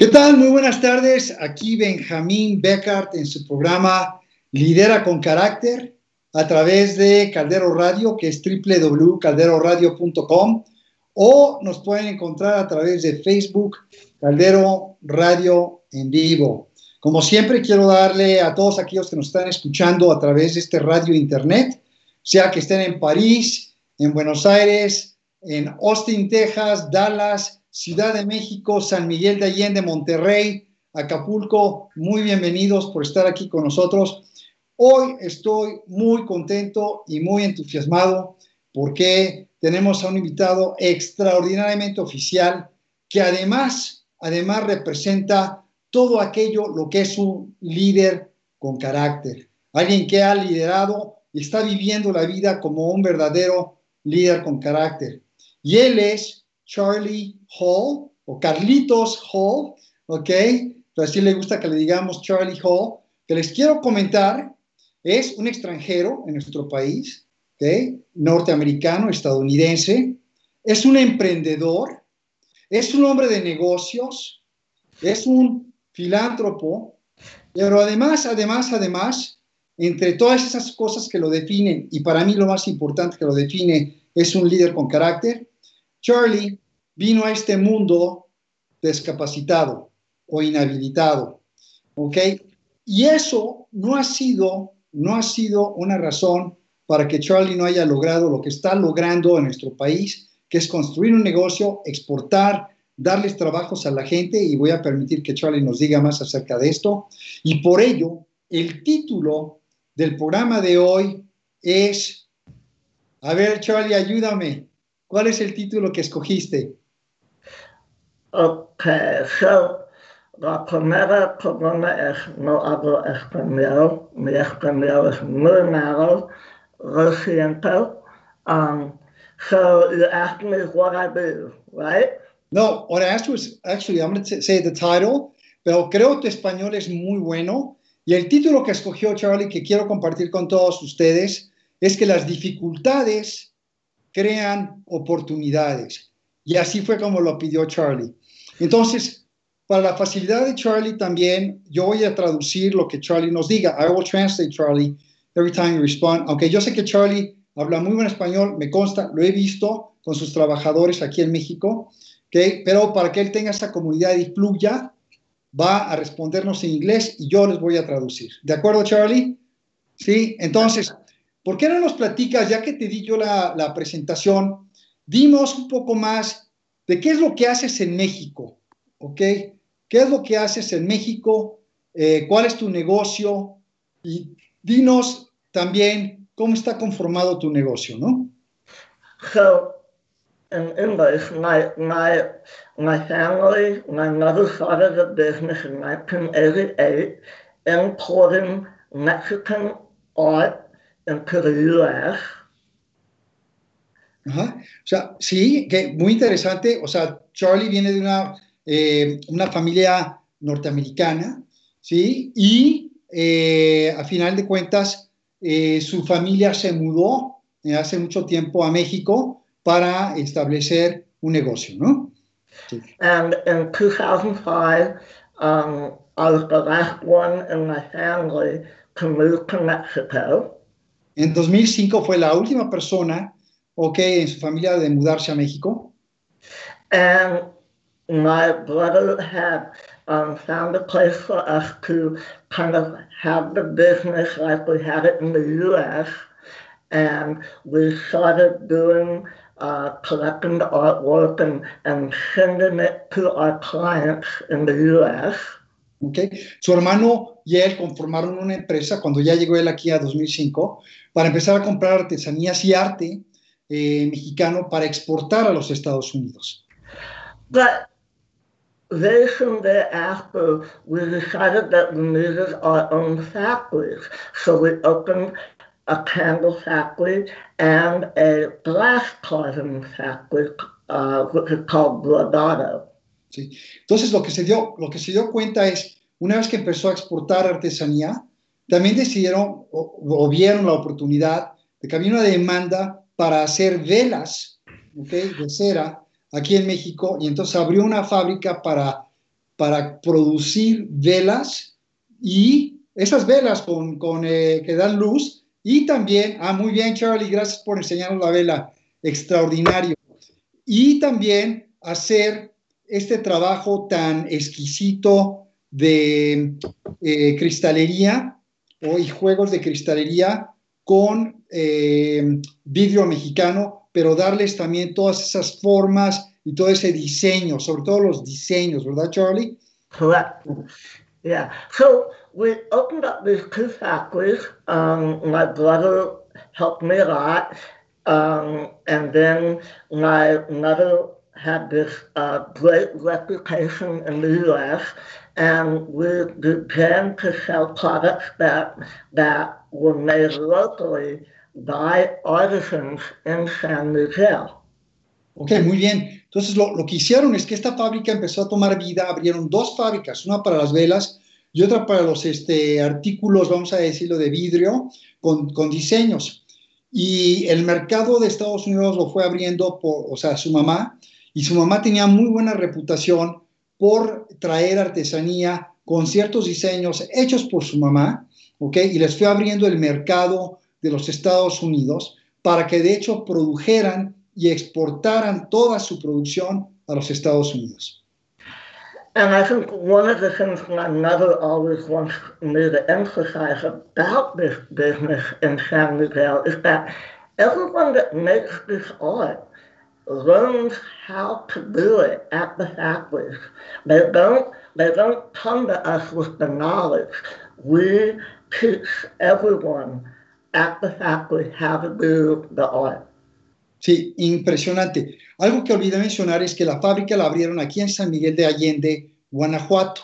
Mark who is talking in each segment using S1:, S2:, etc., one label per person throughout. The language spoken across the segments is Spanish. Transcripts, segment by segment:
S1: ¿Qué tal? Muy buenas tardes. Aquí Benjamín Beckart en su programa Lidera con Carácter a través de Caldero Radio, que es www.calderoradio.com o nos pueden encontrar a través de Facebook Caldero Radio en vivo. Como siempre, quiero darle a todos aquellos que nos están escuchando a través de este radio internet, sea que estén en París, en Buenos Aires, en Austin, Texas, Dallas, Ciudad de México, San Miguel de Allende, Monterrey, Acapulco, muy bienvenidos por estar aquí con nosotros. Hoy estoy muy contento y muy entusiasmado porque tenemos a un invitado extraordinariamente oficial que además, además representa todo aquello lo que es un líder con carácter, alguien que ha liderado y está viviendo la vida como un verdadero líder con carácter. Y él es Charlie Hall o Carlitos Hall, ¿ok? Pero así le gusta que le digamos Charlie Hall, que les quiero comentar, es un extranjero en nuestro país, ¿ok? Norteamericano, estadounidense, es un emprendedor, es un hombre de negocios, es un filántropo, pero además, además, además, entre todas esas cosas que lo definen, y para mí lo más importante que lo define es un líder con carácter, Charlie vino a este mundo discapacitado o inhabilitado, ¿ok? Y eso no ha sido, no ha sido una razón para que Charlie no haya logrado lo que está logrando en nuestro país, que es construir un negocio, exportar, darles trabajos a la gente y voy a permitir que Charlie nos diga más acerca de esto. Y por ello, el título del programa de hoy es, a ver Charlie, ayúdame, ¿Cuál es el título que escogiste?
S2: So la primera pregunta es, no hablo español, mi español es muy malo, lo siento. Um, so you asked me what I do, right?
S1: No, what I asked was, actually, I'm going to say the title, pero creo que español es muy bueno. Y el título que escogió Charlie, que quiero compartir con todos ustedes, es que las dificultades crean oportunidades. Y así fue como lo pidió Charlie. Entonces, para la facilidad de Charlie también, yo voy a traducir lo que Charlie nos diga. I will translate Charlie every time you respond. Aunque yo sé que Charlie habla muy buen español, me consta, lo he visto con sus trabajadores aquí en México, ¿okay? pero para que él tenga esa comunidad y fluya, va a respondernos en inglés y yo les voy a traducir. ¿De acuerdo, Charlie? Sí, entonces, ¿Por qué no nos platicas, ya que te di yo la, presentación, dimos un poco más de qué es lo que haces en México? ¿Ok? ¿Qué es lo que haces en México? Eh, ¿Cuál es tu negocio? Y dinos también cómo está conformado tu negocio, ¿no?
S2: So, in English, my, my, my family, my mother started a business in 1988 importing Mexican art
S1: Ajá. O sea, sí, que muy interesante. O sea, Charlie viene de una, eh, una familia norteamericana, ¿sí? Y eh, a final de cuentas, eh, su familia se mudó hace mucho tiempo a México para establecer un negocio, ¿no?
S2: Sí. And in 2005, um, I was the last one in my family to move to Mexico.
S1: En 2005 fue la última persona, ok, en su familia de mudarse a México.
S2: And my brother had um, found a place for us to kind of have the business like we had it in the U.S. And we started doing uh, collecting the artwork and, and sending it to our clients in the U.S.
S1: Okay. Su hermano y él conformaron una empresa cuando ya llegó él aquí a 2005 para empezar a comprar artesanías y arte eh, mexicano para exportar a los Estados Unidos.
S2: But very soon thereafter, we decided that we needed our own factories. So we opened a candle factory and a glass carving factory, uh, which is called Brodado.
S1: Sí. Entonces lo que se dio, lo que se dio cuenta es, una vez que empezó a exportar artesanía, también decidieron o, vieron la oportunidad de que había una demanda para hacer velas de cera aquí en México. Y entonces abrió una fábrica para para producir velas y esas velas con, con eh, que dan luz. Y también, ah, muy bien Charlie, gracias por enseñarnos la vela, extraordinario. Y también hacer este trabajo tan exquisito de eh, cristalería o y juegos de cristalería con eh, vidrio mexicano, pero darles también todas esas formas y todo ese diseño, sobre todo los diseños, ¿verdad, Charlie?
S2: Correct. Yeah. So we opened up these two factories. Um, my brother helped me a lot. Um, and then my mother had this uh, great reputation in the U.S. and we began to sell products that that were made locally by artisans in San Miguel.
S1: Ok, muy bien. Entonces lo, lo, que hicieron es que esta fábrica empezó a tomar vida, abrieron dos fábricas, una para las velas y otra para los este, artículos, vamos a decirlo, de vidrio con, con diseños. Y el mercado de Estados Unidos lo fue abriendo, por, o sea, su mamá, y su mamá tenía muy buena reputación por traer artesanía con ciertos diseños hechos por su mamá, ¿ok? Y les fue abriendo el mercado de los Estados Unidos para que de hecho produjeran y exportaran toda su producción a los Estados Unidos.
S2: And I think one of the things my mother always wants me to emphasize about this business in San Miguel is that everyone that makes this art learns how to do it at the factories. They don't, they don't come to us with the knowledge. We everyone at the factory how to do the art.
S1: Sí, impresionante. Algo que olvidé mencionar es que la fábrica la abrieron aquí en San Miguel de Allende, Guanajuato.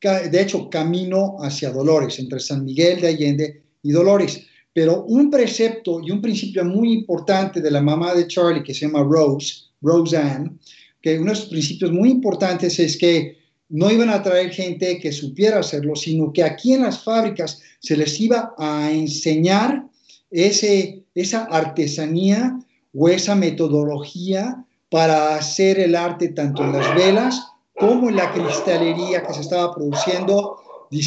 S1: De hecho, camino hacia Dolores, entre San Miguel de Allende y Dolores. Pero un precepto y un principio muy importante de la mamá de Charlie, que se llama Rose, Roseanne, que uno de los principios muy importantes es que no iban a traer gente que supiera hacerlo, sino que aquí en las fábricas se les iba a enseñar ese, esa artesanía o esa metodología para hacer el arte tanto en las velas como en la cristalería que se estaba produciendo y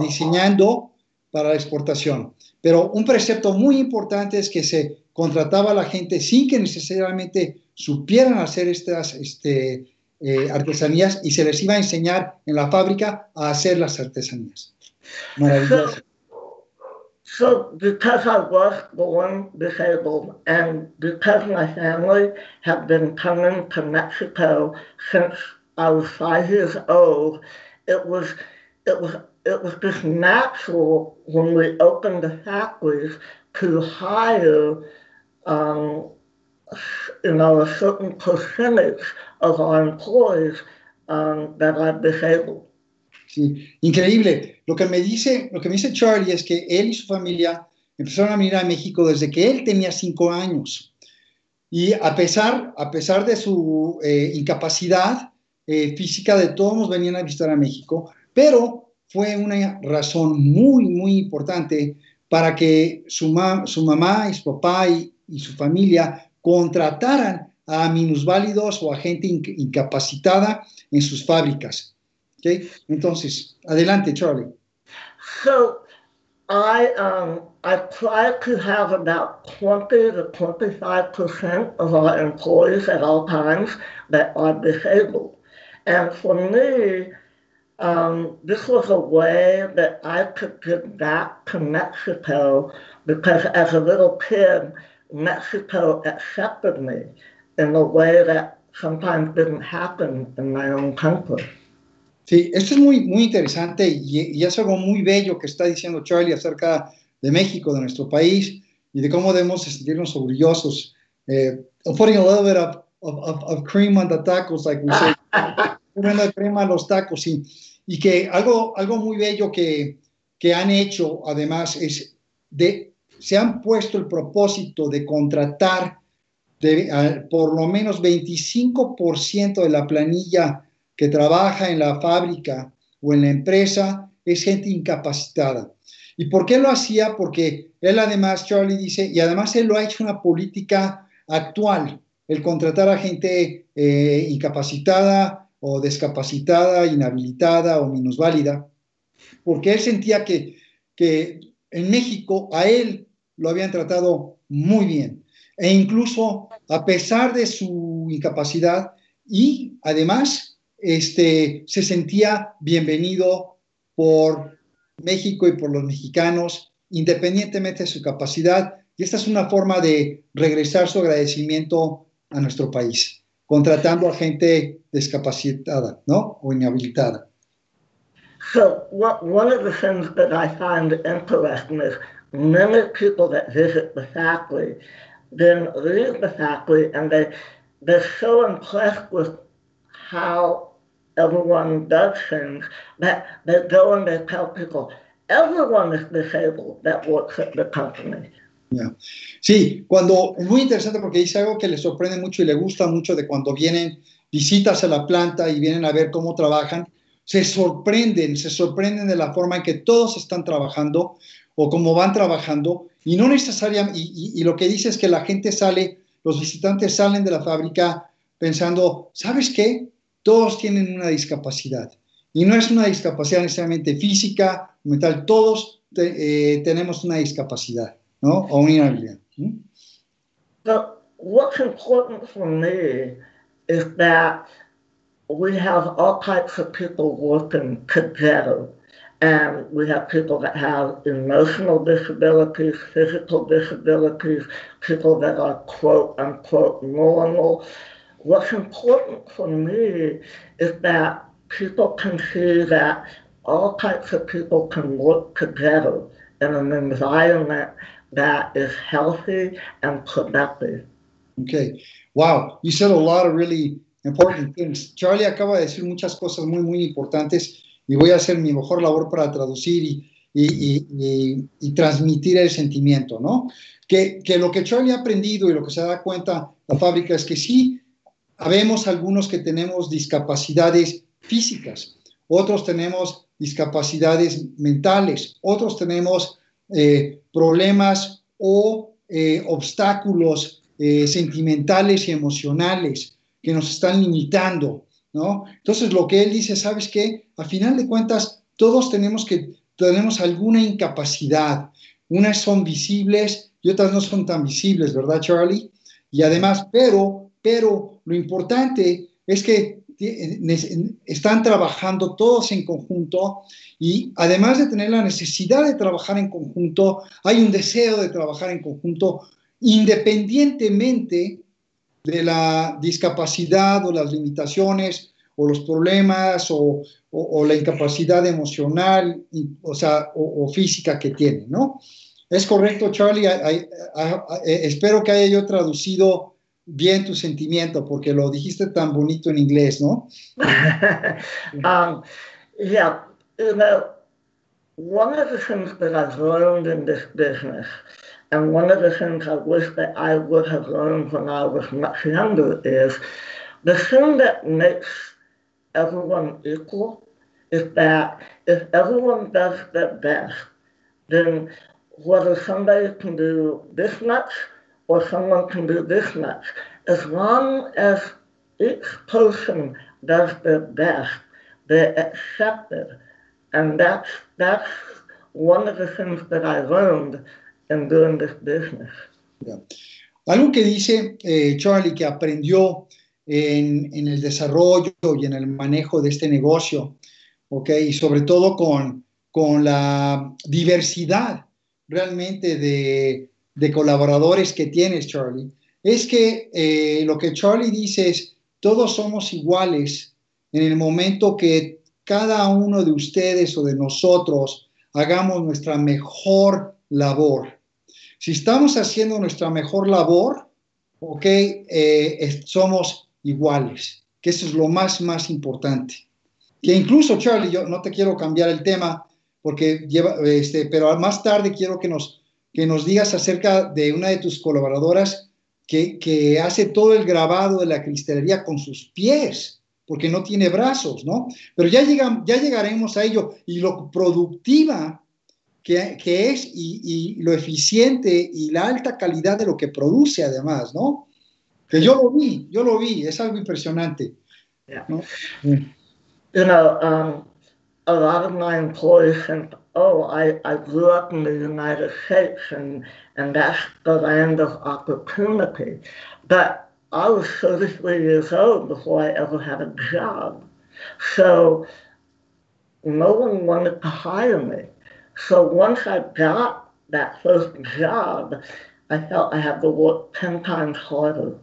S1: diseñando para la exportación. Pero un precepto muy importante es que se contrataba a la gente sin que necesariamente supieran hacer estas este, eh, artesanías y se les iba a enseñar en la fábrica a hacer las artesanías. Maravilloso.
S2: So, because I was born disabled and because my family have been coming to Mexico since I was five years old, it was it was it was just natural when we opened the factories to hire um, you know a certain percentage of our employees um, that are disabled.
S1: Sí, increíble. Lo que me dice, lo que me dice Charlie es que él y su familia empezaron a venir a México desde que él tenía cinco años. Y a pesar, a pesar de su eh, incapacidad eh, física, de todos venían a visitar a México, pero fue una razón muy, muy importante para que su, ma su mamá y su papá y, y, su familia contrataran a minusválidos o a gente inc incapacitada en sus fábricas. Okay? Entonces, adelante, Charlie.
S2: So, I um, I try to have about 20 to 25 percent of our employees at all times that are disabled, and for me, um, this was a way that I could get back to Mexico because as a little kid, Mexico accepted me in a way that sometimes didn't happen in my own country.
S1: Sí, esto es muy, muy interesante y, y, es algo muy bello que está diciendo Charlie acerca de México, de nuestro país y de cómo debemos sentirnos orgullosos. Eh, putting a little bit of, of, of, cream on the tacos, like we say. Poniendo crema a los tacos y, y que algo, algo muy bello que, que han hecho además es de, se han puesto el propósito de contratar por lo menos 25% de la planilla que trabaja en la fábrica o en la empresa es gente incapacitada. ¿Y por qué lo hacía? Porque él además, Charlie dice, y además él lo ha hecho una política actual, el contratar a gente eh, incapacitada o discapacitada, inhabilitada o minusválida, porque él sentía que, que en México a él lo habían tratado muy bien. E incluso a pesar de su incapacidad y además este, se sentía bienvenido por México y por los mexicanos, independientemente de su capacidad. Y esta es una forma de regresar su agradecimiento a nuestro país, contratando a gente discapacitada, ¿no? O inhabilitada.
S2: So one of the things that I find interesting is many people that visit the factory then leave the factory and they, they're so impressed with how everyone does things that they go and they tell people, everyone is disabled that works at the company.
S1: Yeah. Sí, cuando es muy interesante porque dice algo que le sorprende mucho y le gusta mucho de cuando vienen visitas a la planta y vienen a ver cómo trabajan, se sorprenden, se sorprenden de la forma en que todos están trabajando o cómo van trabajando y no necesariamente, y, y, lo que dice es que la gente sale, los visitantes salen de la fábrica pensando, ¿sabes qué? Todos tienen una discapacidad. Y no es una discapacidad necesariamente física, mental, todos te, eh, tenemos una discapacidad, ¿no? O una inhabilidad.
S2: ¿Mm? So, what's important for me is that we have all types of people working together. And we have people that have emotional disabilities, physical disabilities, people that are quote unquote normal. What's important for me is that people can see that all types of people can work together in an environment that is healthy and productive.
S1: Okay. Wow. You said a lot of really important things. Charlie acaba de decir muchas cosas muy, muy importantes y voy a hacer mi mejor labor para traducir y, transmitir el sentimiento, ¿no? Que, que, lo que Charlie ha aprendido y lo que se da cuenta la fábrica es que sí, habemos algunos que tenemos discapacidades físicas, otros tenemos discapacidades mentales, otros tenemos eh, problemas o eh, obstáculos eh, sentimentales y emocionales que nos están limitando. ¿No? Entonces, lo que él dice, ¿sabes qué? A final de cuentas, todos tenemos que, tenemos alguna incapacidad. Unas son visibles y otras no son tan visibles, ¿verdad, Charlie? Y además, pero, pero lo importante es que están trabajando todos en conjunto y además de tener la necesidad de trabajar en conjunto, hay un deseo de trabajar en conjunto independientemente de la discapacidad o las limitaciones o los problemas o, o, o la incapacidad emocional o, sea, o, física que tiene, ¿no? Es correcto, Charlie. I, I, I, espero que haya yo traducido bien tu sentimiento porque lo dijiste tan bonito en inglés, ¿no?
S2: um, yeah, you know, one of the things that I've learned in this business And one of the things I wish that I would have learned when I was much younger is the thing that makes everyone equal is that if everyone does their best, then whether somebody can do this much or someone can do this much, as long as each person does their best, they're accepted. And that's, that's one of the things that I learned
S1: Yeah. Algo que dice eh, Charlie que aprendió en, en, el desarrollo y en el manejo de este negocio, ¿ok? Y sobre todo con, con la diversidad realmente de, de, colaboradores que tienes, Charlie, es que eh, lo que Charlie dice es, todos somos iguales en el momento que cada uno de ustedes o de nosotros hagamos nuestra mejor labor. Si estamos haciendo nuestra mejor labor, ok, eh, somos iguales, que eso es lo más, más importante. Que incluso, Charlie, yo no te quiero cambiar el tema, porque lleva, este, pero más tarde quiero que nos, que nos digas acerca de una de tus colaboradoras que, que hace todo el grabado de la cristalería con sus pies, porque no tiene brazos, ¿no? Pero ya, llegamos, ya llegaremos a ello. Y lo productiva que, que es y, y, lo eficiente y la alta calidad de lo que produce además, ¿no? Que yo lo vi, yo lo vi, es algo impresionante.
S2: Yeah. ¿no? You know, um, a lot of my employees think, oh, I, I grew up in the United States and, and that's the land of opportunity. But I was 33 years old before I ever had a job. So no one wanted to hire me. So once I got that first job, I felt I had to work 10 times harder.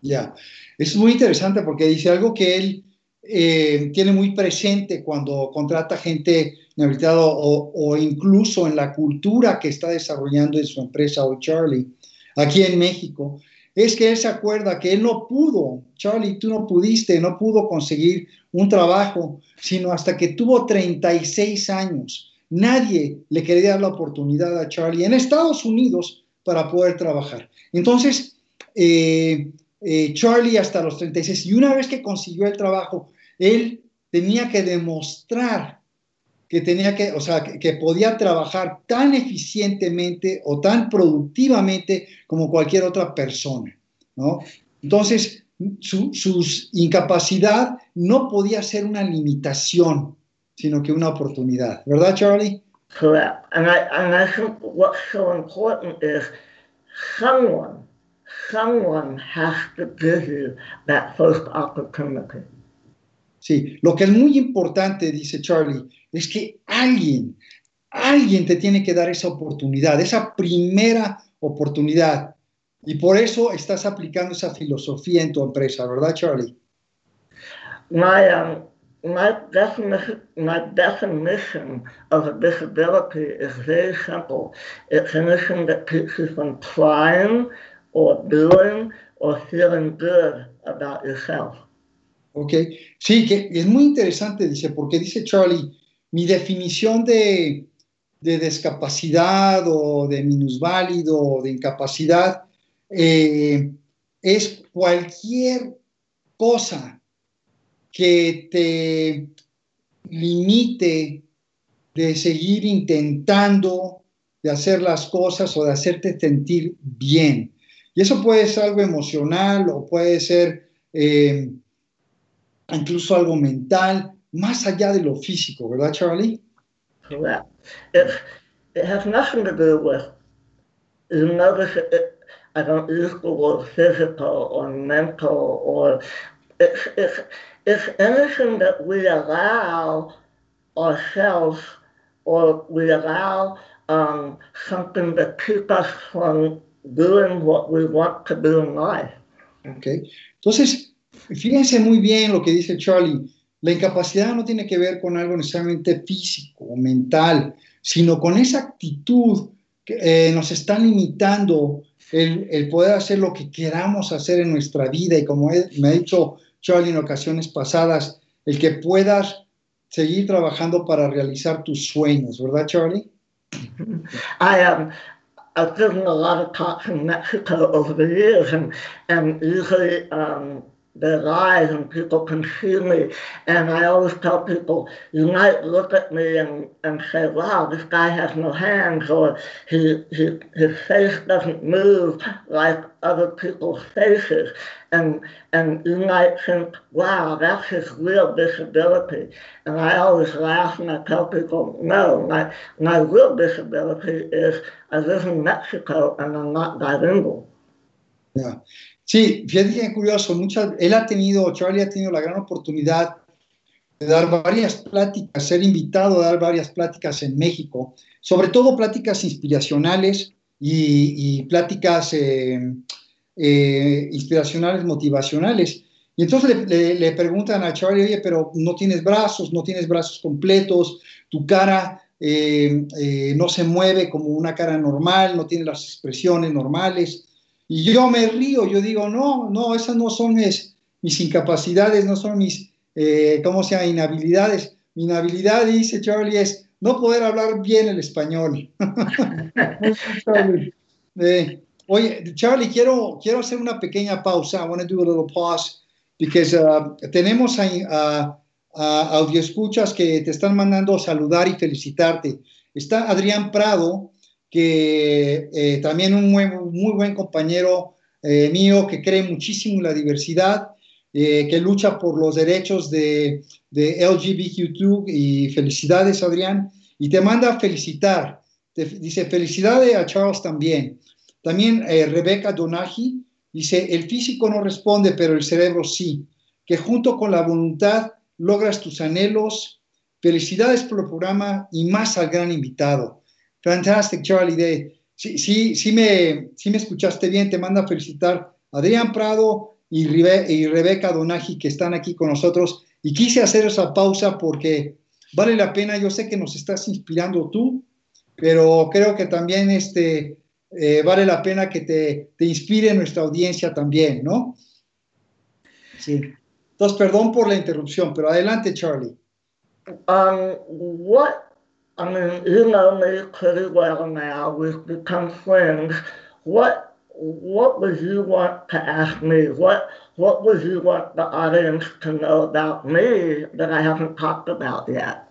S1: Ya, yeah. es muy interesante porque dice algo que él eh, tiene muy presente cuando contrata gente inhabilitada o, o, incluso en la cultura que está desarrollando en su empresa o Charlie, aquí en México, es que él se acuerda que él no pudo, Charlie, tú no pudiste, no pudo conseguir un trabajo, sino hasta que tuvo 36 años. Nadie le quería dar la oportunidad a Charlie en Estados Unidos para poder trabajar. Entonces, eh, eh, Charlie hasta los 36, y una vez que consiguió el trabajo, él tenía que demostrar que tenía que, o sea, que, podía trabajar tan eficientemente o tan productivamente como cualquier otra persona, ¿no? Entonces, su incapacidad no podía ser una limitación, sino que una oportunidad. ¿Verdad, Charlie?
S2: Correct. And I, and I think what's so important is someone, someone has to give you that first opportunity.
S1: Sí, lo que es muy importante, dice Charlie, es que alguien, alguien te tiene que dar esa oportunidad, esa primera oportunidad. Y por eso estás aplicando esa filosofía en tu empresa, ¿verdad, Charlie?
S2: My, um, my, definition, my definition of a disability is very simple. It's anything that keeps you from trying or doing or feeling good about yourself.
S1: Ok, sí, que es muy interesante, dice, porque dice Charlie, mi definición de, de discapacidad o de minusválido o de incapacidad eh, es cualquier cosa que te limite de seguir intentando de hacer las cosas o de hacerte sentir bien. Y eso puede ser algo emocional o puede ser eh, incluso algo mental, más allá de lo físico, ¿verdad, Charlie?
S2: Correct. It, it has nothing to do with, it, I don't use the word physical or mental or it's anything that we allow ourselves or we allow um, something to keep us from doing what we want to do in life.
S1: Okay. Entonces, Fíjense muy bien lo que dice Charlie. La incapacidad no tiene que ver con algo necesariamente físico o mental, sino con esa actitud que eh, nos está limitando el, el, poder hacer lo que queramos hacer en nuestra vida. Y como he, me ha dicho Charlie en ocasiones pasadas, el que puedas seguir trabajando para realizar tus sueños, ¿verdad, Charlie?
S2: I am. I've given a lot of talks in Mexico over the years, and, and usually um, their lives and people can see me. And I always tell people, you might look at me and, and say, wow, this guy has no hands, or he, he, his face doesn't move like other people's faces. And, and you might think, wow, that's his real disability. And I always laugh and I tell people, no, my, my real disability is I live in Mexico and I'm not bilingual.
S1: Yeah. Sí, fíjate que curioso, muchas, él ha tenido, Charlie ha tenido la gran oportunidad de dar varias pláticas, ser invitado a dar varias pláticas en México, sobre todo pláticas inspiracionales y, pláticas eh, eh, inspiracionales, motivacionales. Y entonces le, preguntan a Charlie, oye, pero no tienes brazos, no tienes brazos completos, tu cara eh no se mueve como una cara normal, no tiene las expresiones normales. Y yo me río, yo digo, no, no, esas no son mis, mis incapacidades, no son mis, eh, ¿cómo se llama?, inhabilidades. Mi inhabilidad, dice Charlie, es no poder hablar bien el español. eh, oye, Charlie, quiero, quiero hacer una pequeña pausa. I want to do a little pause because uh, tenemos a, a, a audioescuchas que te están mandando saludar y felicitarte. Está Adrián Prado, que eh, también un muy, muy, buen compañero eh, mío que cree muchísimo en la diversidad. eh, que lucha por los derechos de, de LGBTQ y felicidades, Adrián. Y te manda felicitar. dice, felicidades a Charles también. También eh, Rebeca Donaji dice, el físico no responde, pero el cerebro sí. Que junto con la voluntad logras tus anhelos. Felicidades por el programa y más al gran invitado. Fantastic, Charlie. De, sí, sí, sí, me, sí me escuchaste bien. Te manda a felicitar Adrián Prado y, Rebeca Donaji que están aquí con nosotros. Y quise hacer esa pausa porque vale la pena. Yo sé que nos estás inspirando tú, pero creo que también este, eh, vale la pena que te, te inspire nuestra audiencia también, ¿no? Sí. Entonces, perdón por la interrupción, pero adelante, Charlie.
S2: Um, what, mean, you know me pretty well now. We've become friends. What, what would you want to ask me? What, what would you want the audience to know about me that I haven't talked about yet?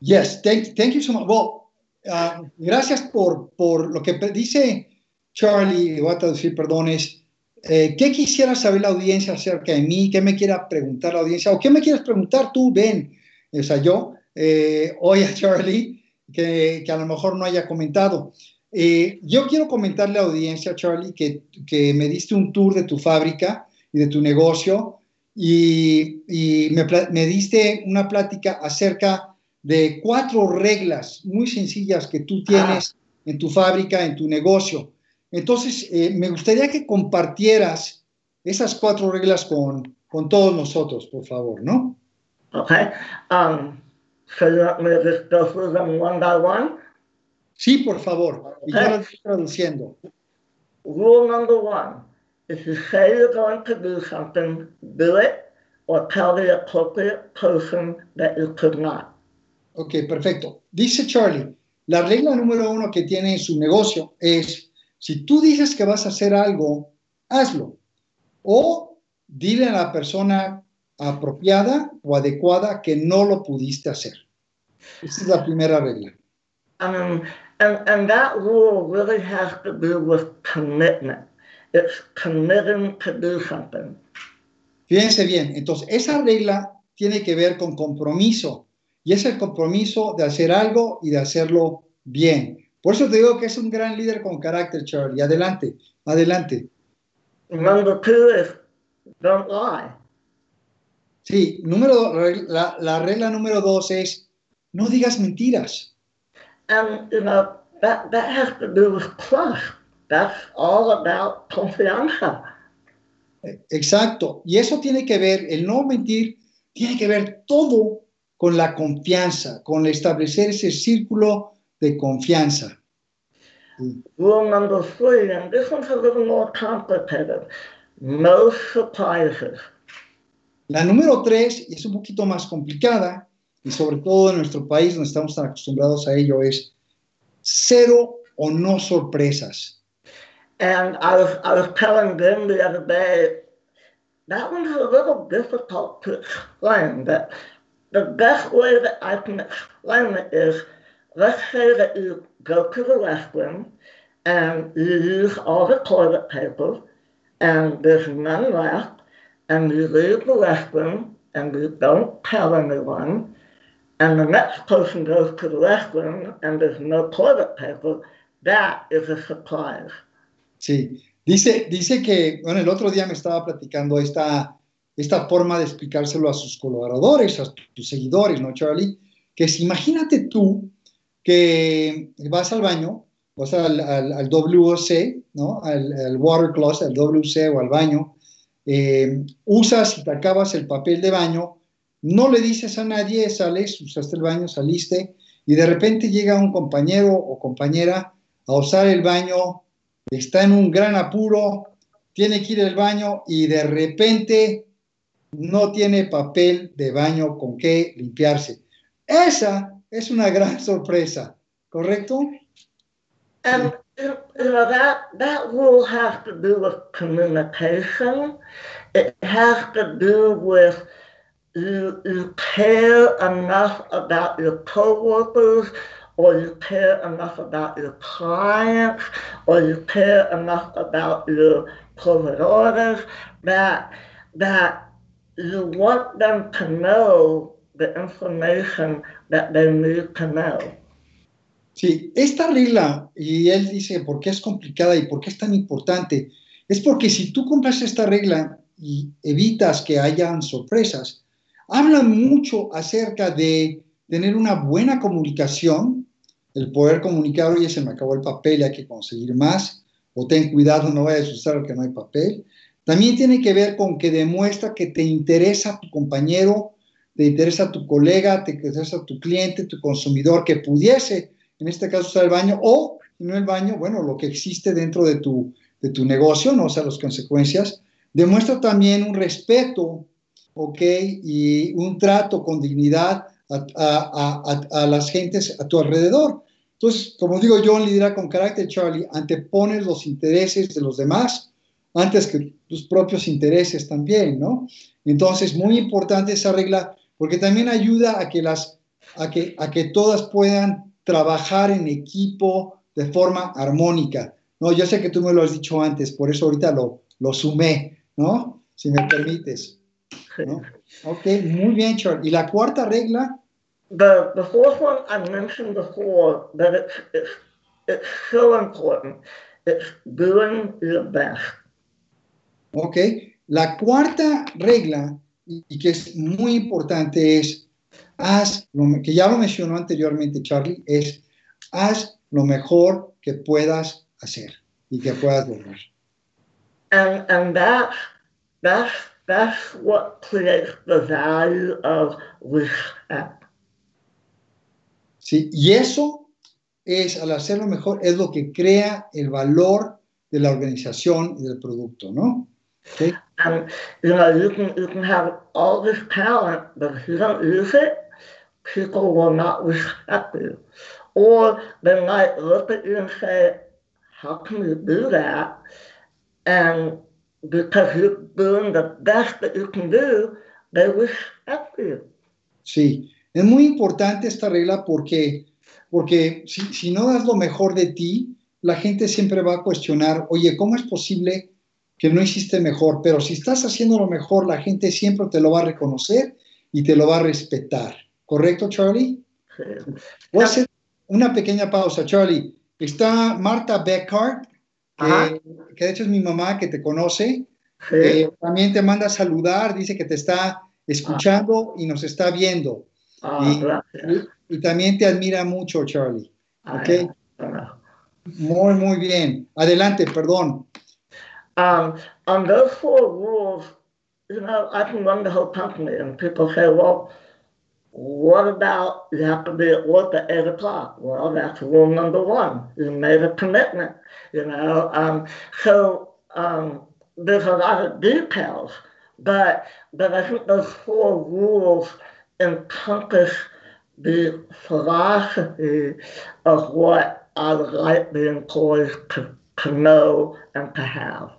S1: Yes, thank, thank you so much. Well, uh, gracias por, por lo que dice Charlie, voy a traducir, perdones. Eh, ¿Qué quisiera saber la audiencia acerca de mí? ¿Qué me quiera preguntar la audiencia? ¿O qué me quieres preguntar tú, Ben? O sea, yo, eh, hoy a Charlie, que, que, a lo mejor no haya comentado. Eh, yo quiero comentarle a la audiencia, Charlie, que, que, me diste un tour de tu fábrica y de tu negocio y, y me, me diste una plática acerca de cuatro reglas muy sencillas que tú tienes ah. en tu fábrica, en tu negocio. Entonces, eh, me gustaría que compartieras esas cuatro reglas con, con todos nosotros, por favor, ¿no?
S2: Okay. Um, me one by one?
S1: Sí, por favor. Y lo estoy traduciendo.
S2: Rule number one. If you say you're going to do something, do it or tell the appropriate person that you could not.
S1: Ok, perfecto. Dice Charlie, la regla número uno que tiene en su negocio es si tú dices que vas a hacer algo, hazlo. O dile a la persona apropiada o adecuada que no lo pudiste hacer. Esa es la primera regla.
S2: Um, and, and that rule really has to do with commitment. It's committing to do something.
S1: Fíjense bien, entonces esa regla tiene que ver con compromiso y es el compromiso de hacer algo y de hacerlo bien. Por eso te digo que es un gran líder con carácter, Charlie. Adelante, adelante.
S2: Number two is don't lie.
S1: Sí, número, la, la regla número dos es no digas mentiras.
S2: And, you know, that, that has to do with trust. That's all about confianza.
S1: Exacto. Y eso tiene que ver, el no mentir, tiene que ver todo con la confianza, con establecer ese círculo de confianza.
S2: Rule number three, and this one's a little more complicated. No surprises.
S1: La número tres, y es un poquito más complicada, y sobre todo en nuestro país, no estamos tan acostumbrados a ello, es cero o no sorpresas.
S2: And I was, I was telling them the other day, that one's a little difficult to explain, but the best way that I can explain it is let's say that you go to the restroom and you use all the toilet paper and there's none left and you leave the restroom and you don't tell anyone and the next person goes to the restroom and there's no toilet paper, that is a surprise.
S1: Sí, dice, dice que, bueno, el otro día me estaba platicando esta, esta forma de explicárselo a sus colaboradores, a tus seguidores, ¿no, Charlie? Que si imagínate tú que vas al baño, vas al, al, WC, ¿no? Al, water closet, al WC o al baño, eh, usas y te acabas el papel de baño, no le dices a nadie, sales, usaste el baño, saliste, y de repente llega un compañero o compañera a usar el baño, está en un gran apuro, tiene que ir al baño y de repente no tiene papel de baño con qué limpiarse. Esa es una gran sorpresa, ¿correcto?
S2: You know, that, that rule has to do with communication. It has to do with you, you care enough about your coworkers or you care enough about your clients or you care enough about your providers that that you want them to know the information that they need to know.
S1: Sí, esta regla, y él dice por qué es complicada y por qué es tan importante, es porque si tú compras esta regla y evitas que hayan sorpresas, habla mucho acerca de tener una buena comunicación, el poder comunicar, oye, se me acabó el papel, hay que conseguir más, o ten cuidado, no vayas a usar que no hay papel. También tiene que ver con que demuestra que te interesa tu compañero, te interesa tu colega, te interesa tu cliente, tu consumidor, que pudiese, en este caso, usar el baño, o, no el baño, bueno, lo que existe dentro de tu, de tu negocio, ¿no? o sea, las consecuencias. Demuestra también un respeto, ¿ok? Y un trato con dignidad a, a, a, a las gentes a tu alrededor. Entonces, como digo yo, en Lidera con Carácter, Charlie, antepones los intereses de los demás antes que tus propios intereses también, ¿no? Entonces, muy importante esa regla porque también ayuda a que, las, a que, a que todas puedan trabajar en equipo de forma armónica. No, yo sé que tú me lo has dicho antes, por eso ahorita lo, lo sumé, ¿no? Si me permites. ¿no? Ok, muy bien, Charlie. Y la cuarta regla
S2: The, the fourth one I mentioned before that it's, it's, it's so important. It's doing your best.
S1: Ok. La cuarta regla, y que es muy importante, es haz, lo, que ya lo mencionó anteriormente Charlie, es haz lo mejor que puedas hacer y que puedas lograr.
S2: And and that's that's that's what creates the value of respect.
S1: ¿sí? Y eso es, al hacerlo mejor, es lo que crea el valor de la organización y del producto, ¿no? ¿Ok?
S2: And you know, you can you can have all this talent, but if you don't use it, people will not respect you. Or they might look at you and say, How can you do that? And because you're doing the best that you can do, they respect you.
S1: Sí, es muy importante esta regla porque, porque si, si no das lo mejor de ti, la gente siempre va a cuestionar, oye, ¿cómo es posible que no hiciste mejor? Pero si estás haciendo lo mejor, la gente siempre te lo va a reconocer y te lo va a respetar. ¿Correcto, Charlie? Voy a hacer una pequeña pausa, Charlie. Está Marta Beckhart,
S2: Ajá.
S1: que, que de hecho es mi mamá que te conoce. Eh, también te manda a saludar, dice que te está escuchando y nos está viendo.
S2: Ah,
S1: y- también te admira mucho, Charlie.
S2: I
S1: Ok.
S2: know.
S1: Muy, muy bien. Adelante, perdón.
S2: Um, on those four rules, you know, I can run the whole company, and people say, well, what about you have to be at work at 8 o'clock? Well, that's rule number one. You made a commitment, you know. Um, so um, there's a lot of details, but, but I think those four rules encompass the philosophy of what I would like the employees to, to know and to have.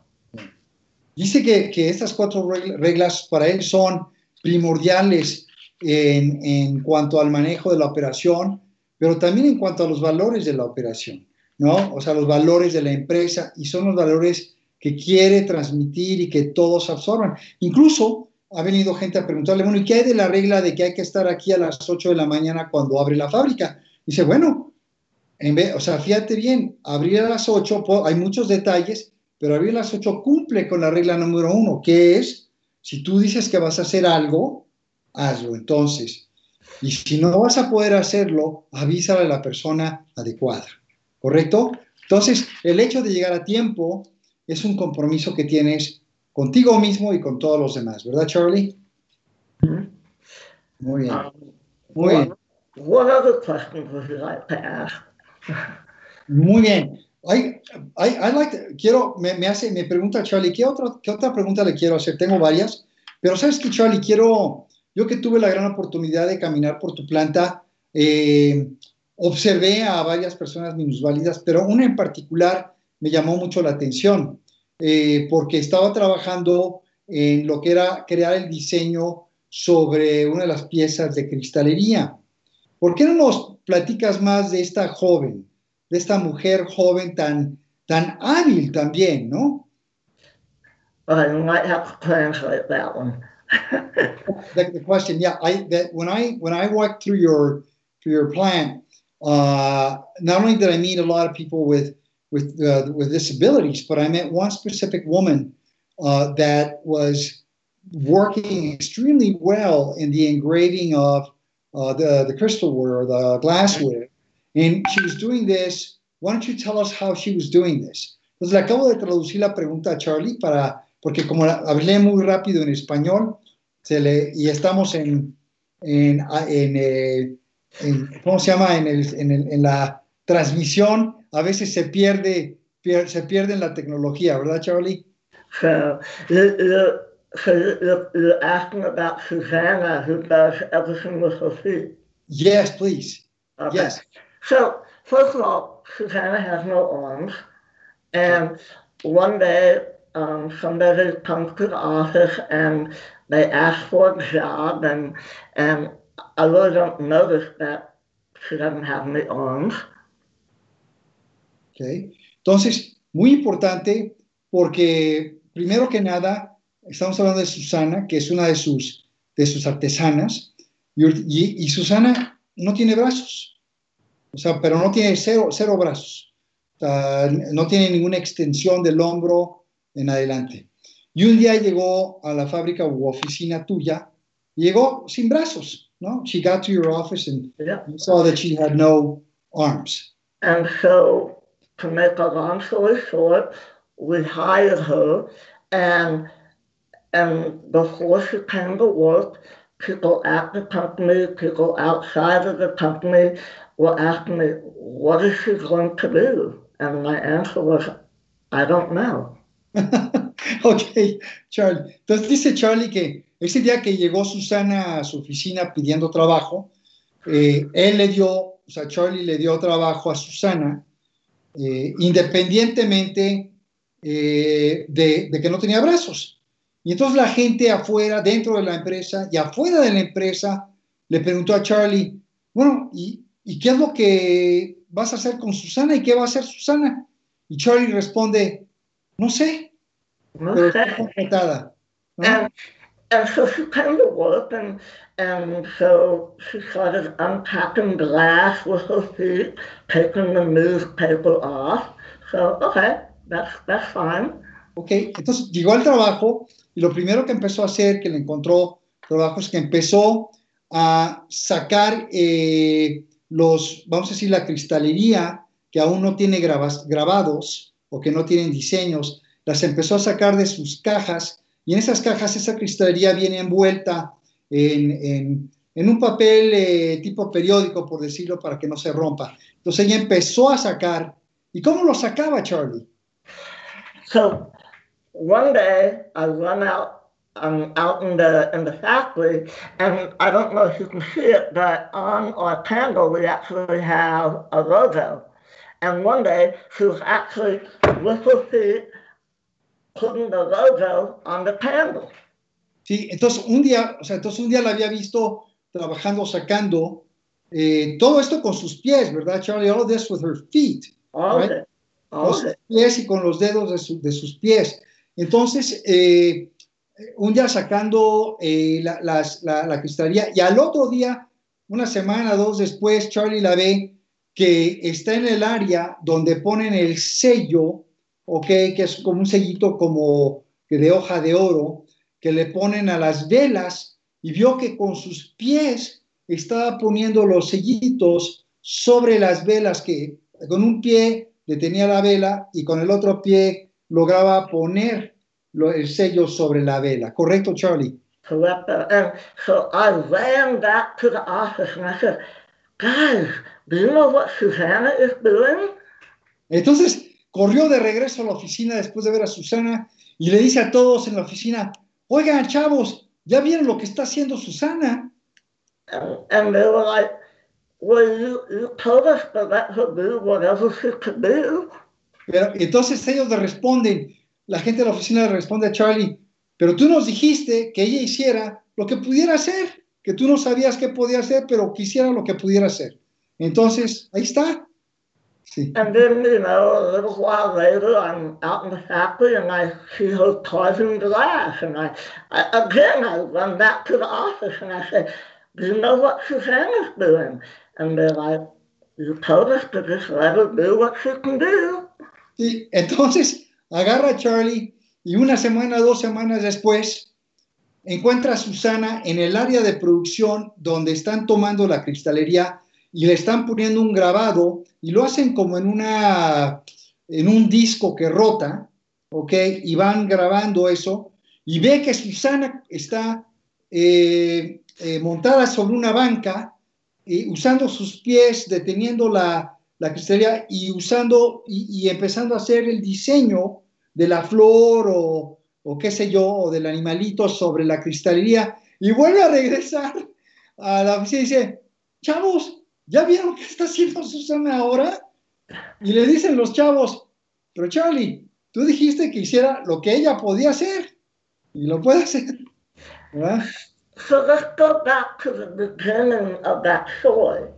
S1: Dice que, que estas cuatro reglas para él son primordiales en, cuanto al manejo de la operación, pero también en cuanto a los valores de la operación, ¿no? O sea, los valores de la empresa y son los valores que quiere transmitir y que todos absorban. Incluso ha venido gente a preguntarle, bueno, ¿y qué hay de la regla de que hay que estar aquí a las 8 de la mañana cuando abre la fábrica? Dice, bueno, en vez, o sea, fíjate bien, abrir a las 8, po- hay muchos detalles, pero abrir a las 8 cumple con la regla número uno, que es, si tú dices que vas a hacer algo, hazlo entonces. Y si no vas a poder hacerlo, avísale a la persona adecuada, ¿correcto? Entonces, el hecho de llegar a tiempo es un compromiso que tienes contigo mismo y con todos los demás, ¿verdad, Charlie? Muy bien,
S2: Um,
S1: muy bien.
S2: what, other questions would you like to ask?
S1: Muy bien. I, I, I like to- quiero, me, me hace, me pregunta Charlie, ¿qué, otro, ¿qué otra pregunta le quiero hacer? Tengo varias, pero sabes que Charlie, quiero, yo que tuve la gran oportunidad de caminar por tu planta, eh, observé a varias personas minusválidas, pero una en particular me llamó mucho la atención, eh, porque estaba trabajando en lo que era crear el diseño sobre una de las piezas de cristalería. ¿Por qué no nos platicas más de esta joven? de esta mujer joven tan, tan hábil también, ¿no? The, the question, yeah, I that when I when I walked through your through your plant, uh, not only did I meet a lot of people with with uh, with disabilities, but I met one specific woman uh, that was working extremely well in the engraving of uh, the the crystalware or the glassware, and she was doing this. Why don't you tell us how she was doing this? Entonces le acabo de traducir la pregunta a Charlie para porque como hablé muy rápido en español se le, y estamos en, en, en, eh, en ¿cómo se llama? En, el, en, el, en, la transmisión, a veces se pierde, pier, se pierde en la tecnología, ¿verdad, Charlie?
S2: So, you, you, so you, you're asking about Susanna, who does everything with her feet.
S1: Yes, please.
S2: Okay.
S1: Yes.
S2: So, first of all, Susanna has no arms. And one day, um, somebody comes to the office and they ask for a job, and, and I really don't notice that she doesn't have any arms.
S1: Okay. Entonces, muy importante porque, primero que nada, estamos hablando de Susana, que es una de sus, de sus artesanas, y, y, y Susana no tiene brazos, o sea, pero no tiene cero, cero brazos. No tiene ninguna extensión del hombro en adelante. Y un día llegó a la fábrica u oficina tuya, llegó sin brazos, ¿no? She got to your office and
S2: Yeah.
S1: saw that she had no arms.
S2: And so, to make a long story short, we hired her, and and before she came to work, people at the company, people outside of the company, were asking me, "What is she going to do?" And my answer was, "I don't know."
S1: ok, Charlie. Entonces dice Charlie que ese día que llegó Susana a su oficina pidiendo trabajo, eh, él le dio, o sea, Charlie le dio trabajo a Susana, eh, independientemente eh, de, que no tenía brazos. Y entonces la gente afuera, dentro de la empresa y afuera de la empresa, le preguntó a Charlie, bueno, ¿y, ¿y qué es lo que vas a hacer con Susana y qué va a hacer Susana? Y Charlie responde, no sé, pero está. ¿no?
S2: And, and so she came to work, and and so she started unpacking glass with her feet, taking the newspaper off. So okay, that's that's fine.
S1: Ok, entonces llegó al trabajo y lo primero que empezó a hacer, que le encontró trabajo, es que empezó a sacar eh, los, vamos a decir, la cristalería que aún no tiene grabas, grabados o que no tienen diseños, las empezó a sacar de sus cajas y en esas cajas esa cristalería viene envuelta en, en, un papel eh, tipo periódico, por decirlo, para que no se rompa. Entonces ella empezó a sacar. ¿Y cómo lo sacaba, Charlie?
S2: So one day I run out um, out in the in the factory, and I don't know if you can see it, but on our candle we actually have a logo. And one day she was actually with her feet putting the logo on the candle.
S1: Sí, entonces un día, o sea, entonces un día la había visto trabajando, sacando eh, todo esto con sus pies, ¿verdad, Charlie? All of this with her feet.
S2: All
S1: right? Con sus pies y con los dedos de, su- de sus pies. Entonces, eh, un día sacando eh, la, las- la- la cristalería y al otro día, una semana, dos después, Charlie la ve que está en el área donde ponen el sello, ¿ok? Que es como un sellito como de hoja de oro, que le ponen a las velas y vio que con sus pies estaba poniendo los sellitos sobre las velas que con un pie detenía la vela y con el otro pie lograba poner lo- el sello sobre la vela. ¿Correcto, Charlie?
S2: Correct. Uh, And so I ran back to the office and I said, guys, do you know what is doing?
S1: Entonces corrió de regreso a la oficina después de ver a Susana y le dice a todos en la oficina, oigan, chavos, ¿ya vieron lo que está haciendo Susana?
S2: And, and they were like, well, you, you told us to let her do whatever she could do.
S1: Pero, entonces ellos le responden, la gente de la oficina le responde a Charlie, pero tú nos dijiste que ella hiciera lo que pudiera hacer, que tú no sabías qué podía hacer, pero quisiera lo que pudiera hacer. Entonces, ahí está. Sí.
S2: And then, you know, a little while later, I'm out in the factory and I see her tossing glass. And I, I, again, I run back to the office and I say, do you know what Susanna's doing? And they're like, you told us to just let her do what she can do.
S1: Sí, entonces agarra a Charlie y una semana, dos semanas después, encuentra a Susana en el área de producción donde están tomando la cristalería y le están poniendo un grabado y lo hacen como en una en un disco que rota, ¿ok? Y van grabando eso y ve que Susana está eh, eh, montada sobre una banca, eh, usando sus pies, deteniendo la, la cristalería y usando y, empezando a hacer el diseño de la flor o, o qué sé yo, o del animalito sobre la cristalería y vuelve a regresar a la oficina y dice, chavos, ¿ya vieron qué está haciendo Susana ahora? Y le dicen los chavos, pero Charlie, tú dijiste que hiciera lo que ella podía hacer y lo puede hacer. ¿verdad?
S2: So let's go back to the beginning of that story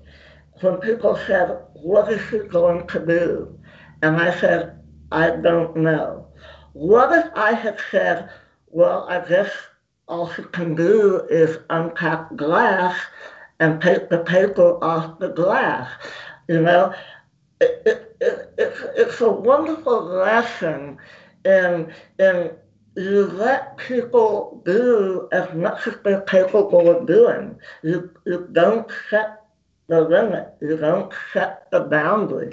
S2: when people said, What is she going to do? And I said, I don't know. What if I had said, Well, I guess all she can do is unpack glass and take the paper off the glass? You know, it, it, it, it's, it's a wonderful lesson in, in you let people do as much as they're capable of doing. You, you don't set the limit. You don't set the boundary.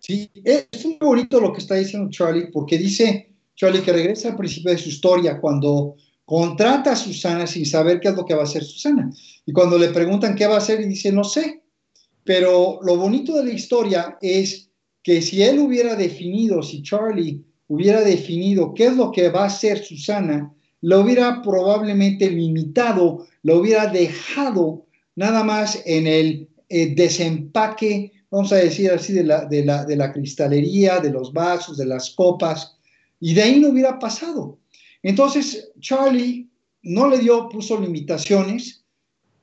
S1: Sí, es muy bonito lo que está diciendo Charlie, porque dice Charlie que regresa al principio de su historia cuando contrata a Susana sin saber qué es lo que va a hacer Susana. Y cuando le preguntan qué va a hacer, y dice, no sé. Pero lo bonito de la historia es que si él hubiera definido, si Charlie hubiera definido qué es lo que va a hacer Susana, lo hubiera probablemente limitado, lo hubiera dejado nada más en el eh, desempaque, vamos a decir así, de la, cristalería, de los vasos, de las copas, y de ahí no hubiera pasado. Entonces, Charlie no le dio, puso limitaciones,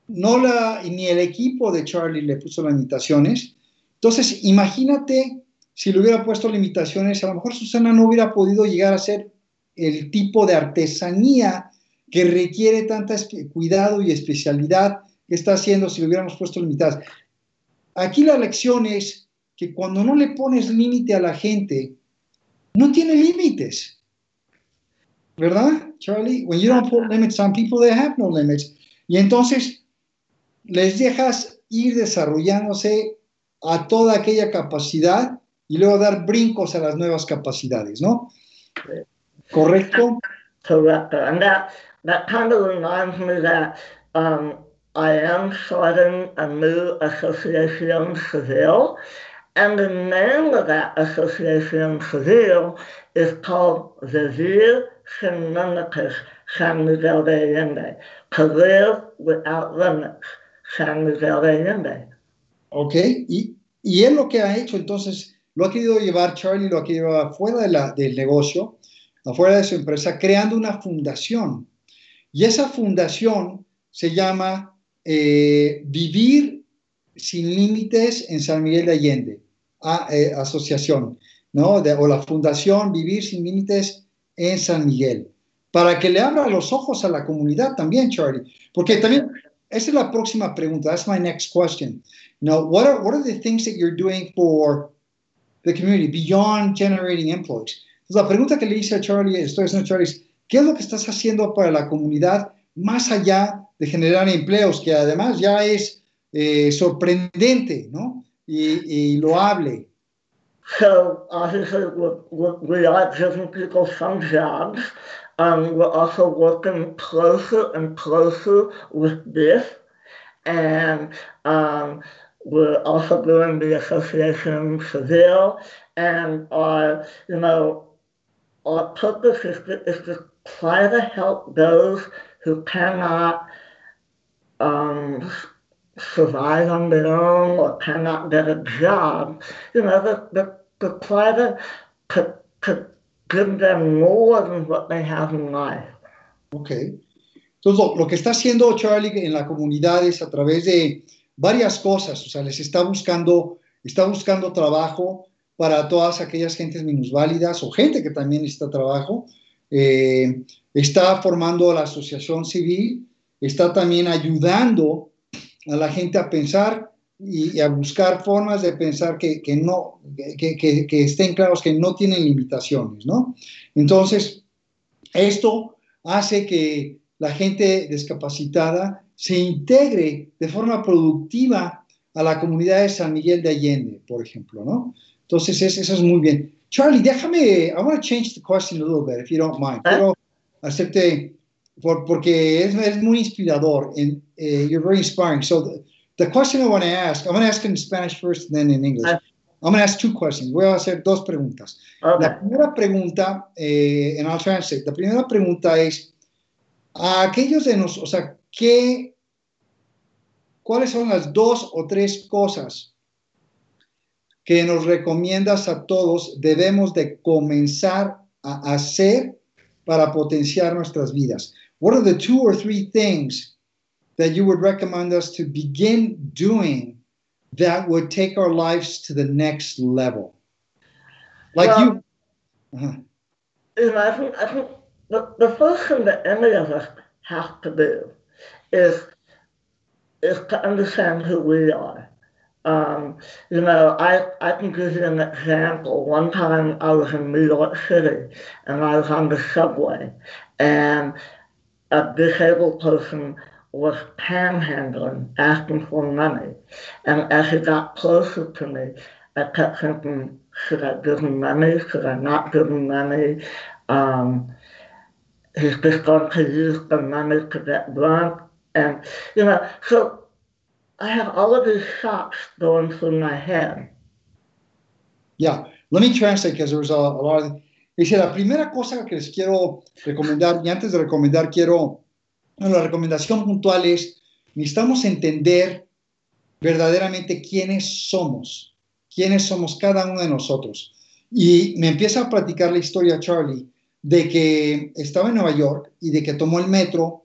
S1: no la, ni el equipo de Charlie le puso limitaciones. Entonces, imagínate si le hubiera puesto limitaciones, a lo mejor Susana no hubiera podido llegar a ser el tipo de artesanía que requiere tanta cuidado y especialidad que está haciendo si le hubiéramos puesto limitadas. Aquí la lección es que cuando no le pones límite a la gente, no tiene límites. ¿Verdad, Charlie? When you don't put limits on people, they have no limits. Y entonces les dejas ir desarrollándose a toda aquella capacidad y luego dar brincos a las nuevas capacidades, ¿no? ¿Correcto?
S2: Correct. And that, that kind of reminds me that um, I am starting a new association civil, and the name of that association civil is called Vivir Sin Limites San Miguel de Allende, live without limits, San Miguel de Allende.
S1: Ok, y, y él lo que ha hecho entonces lo ha querido llevar, Charlie lo ha querido llevar afuera de la, del negocio, afuera de su empresa, creando una fundación. Y esa fundación se llama eh, Vivir sin Límites en San Miguel de Allende, a, eh, asociación, ¿no? De, o la fundación Vivir sin Límites en San Miguel, para que le abra los ojos a la comunidad también, Charlie. Porque también, esa es la próxima pregunta, that's my next question. Now, what are, what are the things that you're doing for the community beyond generating employees. Entonces, la pregunta que le hice a Charlie, estoy haciendo Charlie, es, ¿qué es lo que estás haciendo para la comunidad más allá de generar empleos, que además ya es eh, sorprendente, ¿no? Y, y loable.
S2: So obviously we, we are giving people some jobs. Um, we're also working closer and closer with this. And um, we're also doing the Association Seville, and our, you know, our purpose is to, is to try to help those who cannot um, survive on their own or cannot get a job, you know, to, to, to try to, to, to give them more than what they have in life.
S1: Ok. Entonces, lo, lo que está haciendo Charlie en la comunidad es a través de varias cosas, o sea, les está buscando está buscando trabajo para todas aquellas gentes minusválidas o gente que también necesita trabajo. Eh, está formando la asociación civil, está también ayudando a la gente a pensar y, a buscar formas de pensar que, no, que, que, estén claros que no tienen limitaciones, ¿no? Entonces, esto hace que la gente discapacitada se integre de forma productiva a la comunidad de San Miguel de Allende, por ejemplo, ¿no? Entonces, eso es muy bien. Charlie, déjame, I want to change the question a little bit, if you don't mind. ¿Ah? Quiero hacerte, por, porque es, es, muy inspirador, and uh, you're very inspiring. So, the, the, question I want to ask, I'm going to ask in Spanish first, and then in English. Uh, I'm going to ask two questions. Voy a hacer dos preguntas. Okay. La primera pregunta, eh, and I'll translate. La primera pregunta es, a aquellos de nosotros, o sea, ¿qué, ¿cuáles son las dos o tres cosas que nos recomiendas a todos debemos de comenzar a hacer para potenciar nuestras vidas? What are the two or three things that you would recommend us to begin doing that would take our lives to the next level? Like you. Uh-huh.
S2: You know, I think, I think the, the first thing that any of us have to do is is to understand who we are. Um, you know, I, I can give you an example. One time I was in New York City and I was on the subway and a disabled person was panhandling, asking for money. And as he got closer to me, I kept thinking, should I give him money? Should I not give him money? Um, he's just going to use the money to get drunk. And, you know, so I have all of these thoughts going through my head.
S1: Yeah, let me translate because there's a, a lot of. Dice, la primera cosa que les quiero recomendar, y antes de recomendar, quiero. Bueno, la recomendación puntual es: necesitamos entender verdaderamente quiénes somos, quiénes somos cada uno de nosotros. Y me empieza a platicar la historia, Charlie, de que estaba en Nueva York y de que tomó el metro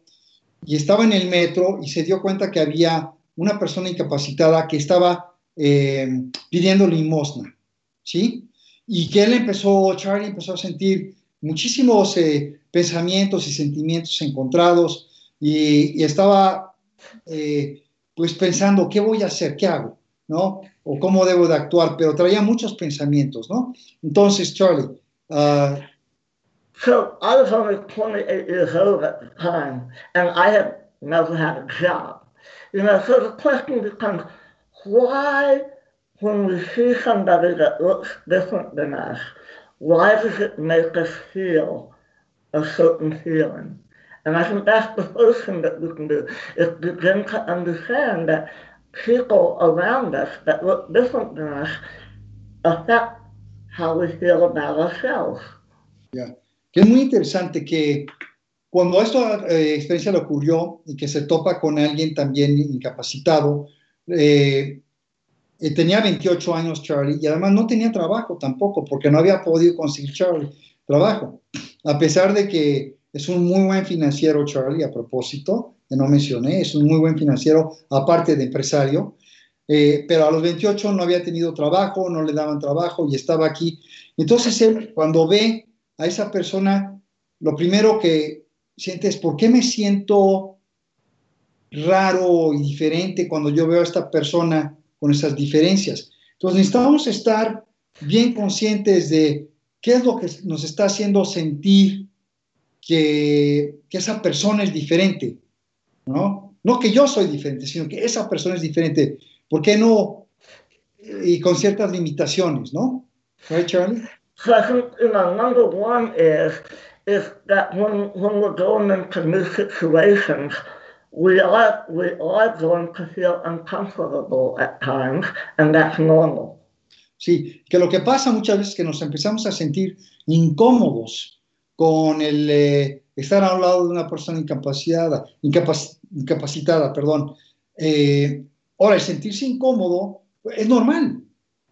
S1: y estaba en el metro y se dio cuenta que había una persona incapacitada que estaba eh, pidiendo limosna, ¿sí? Y que él empezó, Charlie empezó a sentir muchísimos eh, pensamientos y sentimientos encontrados y, estaba eh, pues pensando, ¿qué voy a hacer? ¿Qué hago? ¿No? O cómo debo de actuar, pero traía muchos pensamientos, ¿no? Entonces, Charlie. Uh,
S2: so I was only 28 years old at the time, and I had never had a job. You know, so the question becomes, why, when we see somebody that looks different than us, why does it make us feel a certain feeling? And I think that's the first thing that we can do, is begin to understand that people around us that look different than us affect how we feel about ourselves.
S1: Yeah. Que es muy interesante que Cuando esta eh, experiencia le ocurrió y que se topa con alguien también incapacitado, eh, eh, tenía 28 años Charlie y además no tenía trabajo tampoco porque no había podido conseguir Charlie trabajo, a pesar de que es un muy buen financiero Charlie, a propósito, que no mencioné, es un muy buen financiero aparte de empresario, pero a los 28 no había tenido trabajo, no le daban trabajo y estaba aquí. Entonces él, cuando ve a esa persona, lo primero que sientes, ¿por qué me siento raro y diferente cuando yo veo a esta persona con esas diferencias? Entonces necesitamos estar bien conscientes de qué es lo que nos está haciendo sentir que, esa persona es diferente, ¿no? No que yo soy diferente, sino que esa persona es diferente. ¿Por qué no? Y con ciertas limitaciones, ¿no? Right, Charlie?
S2: So I think, you know, number one is is that when, when we're going into new situations, we are, we are going to feel uncomfortable at times, and that's normal.
S1: Sí, que lo que pasa muchas veces es que nos empezamos a sentir incómodos con el eh, estar al lado de una persona incapacitada, incapac incapacitada, perdón. Eh, ahora, el sentirse incómodo es normal,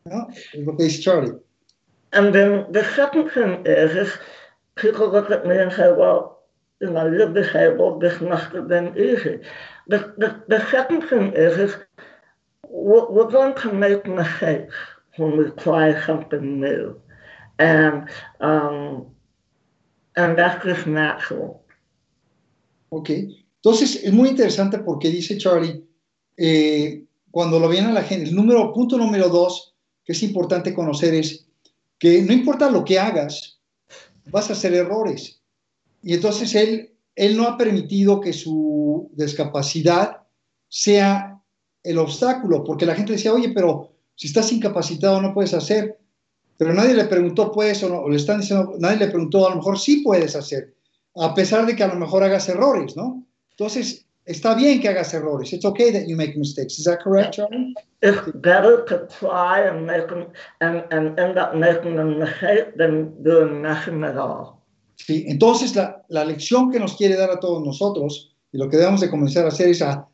S1: ¿no? Es lo que dice Charlie.
S2: And then the second thing is, is people look at me and say, well, know, you're disabled, this must have been easy. The, the, the second thing is, is we're going to make mistakes when we try something new. And, um, and that's just natural.
S1: Ok, entonces es muy interesante porque dice Charlie, eh, cuando lo viene a la gente, el número, punto número dos, que es importante conocer es que no importa lo que hagas, vas a hacer errores. Y entonces él, él no ha permitido que su discapacidad sea el obstáculo, porque la gente decía, oye, pero si estás incapacitado no puedes hacer, pero nadie le preguntó, pues, o, no, o le están diciendo, nadie le preguntó, a lo mejor sí puedes hacer, a pesar de que a lo mejor hagas errores, ¿no? Entonces, está bien que hagas errores. It's okay that you make mistakes. Is that correct, Charlie?
S2: It's better to try and make them and, and end up making a mistake than doing nothing at all.
S1: Sí, entonces la, la, lección que nos quiere dar a todos nosotros y lo que debemos de comenzar a hacer es a,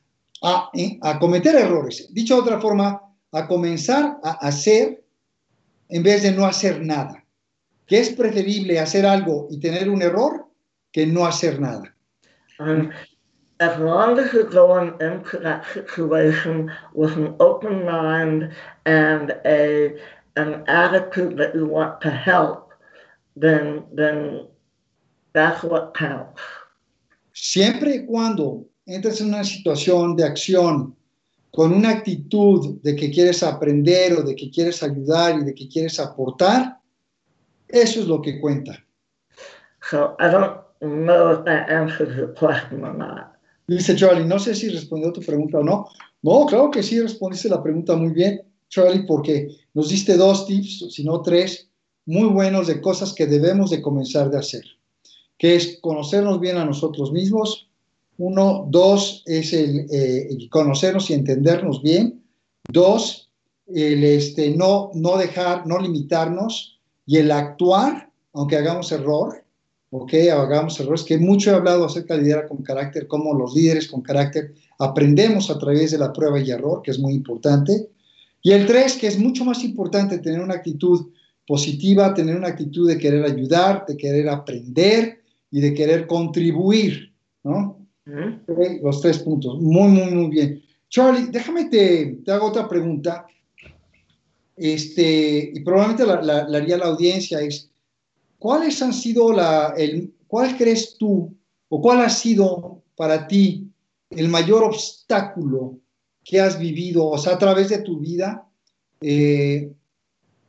S1: a, a cometer errores. Dicho de otra forma, a comenzar a hacer en vez de no hacer nada. Que es preferible hacer algo y tener un error que no hacer nada.
S2: Um, as long as you're going into that situation with an open mind and a an attitude that you want to help, then then.
S1: Siempre y cuando entres en una situación de acción con una actitud de que quieres aprender o de que quieres ayudar y de que quieres aportar, eso es lo que cuenta.
S2: So I don't know if that answers your question or not.
S1: Dice Charlie, no sé si respondió tu pregunta o no. No, claro que sí respondiste la pregunta muy bien, Charlie, porque nos diste dos tips, si no tres, muy buenos de cosas que debemos de comenzar de hacer, que es conocernos bien a nosotros mismos. Uno, dos, es el, eh, el conocernos y entendernos bien. Dos, el este, no, no dejar, no limitarnos y el actuar, aunque hagamos error, ¿ok? Hagamos errores, que mucho he hablado acerca de liderar con carácter, cómo los líderes con carácter aprendemos a través de la prueba y error, que es muy importante. Y el tres, que es mucho más importante tener una actitud positiva, tener una actitud de querer ayudar, de querer aprender y de querer contribuir, ¿no? Los tres puntos. Muy, muy, muy bien. Charlie, déjame te, hago otra pregunta. Este, y probablemente la haría la audiencia, es, ¿cuáles han sido la, el, cuál crees tú o cuál ha sido para ti el mayor obstáculo que has vivido, o sea, a través de tu vida? Eh,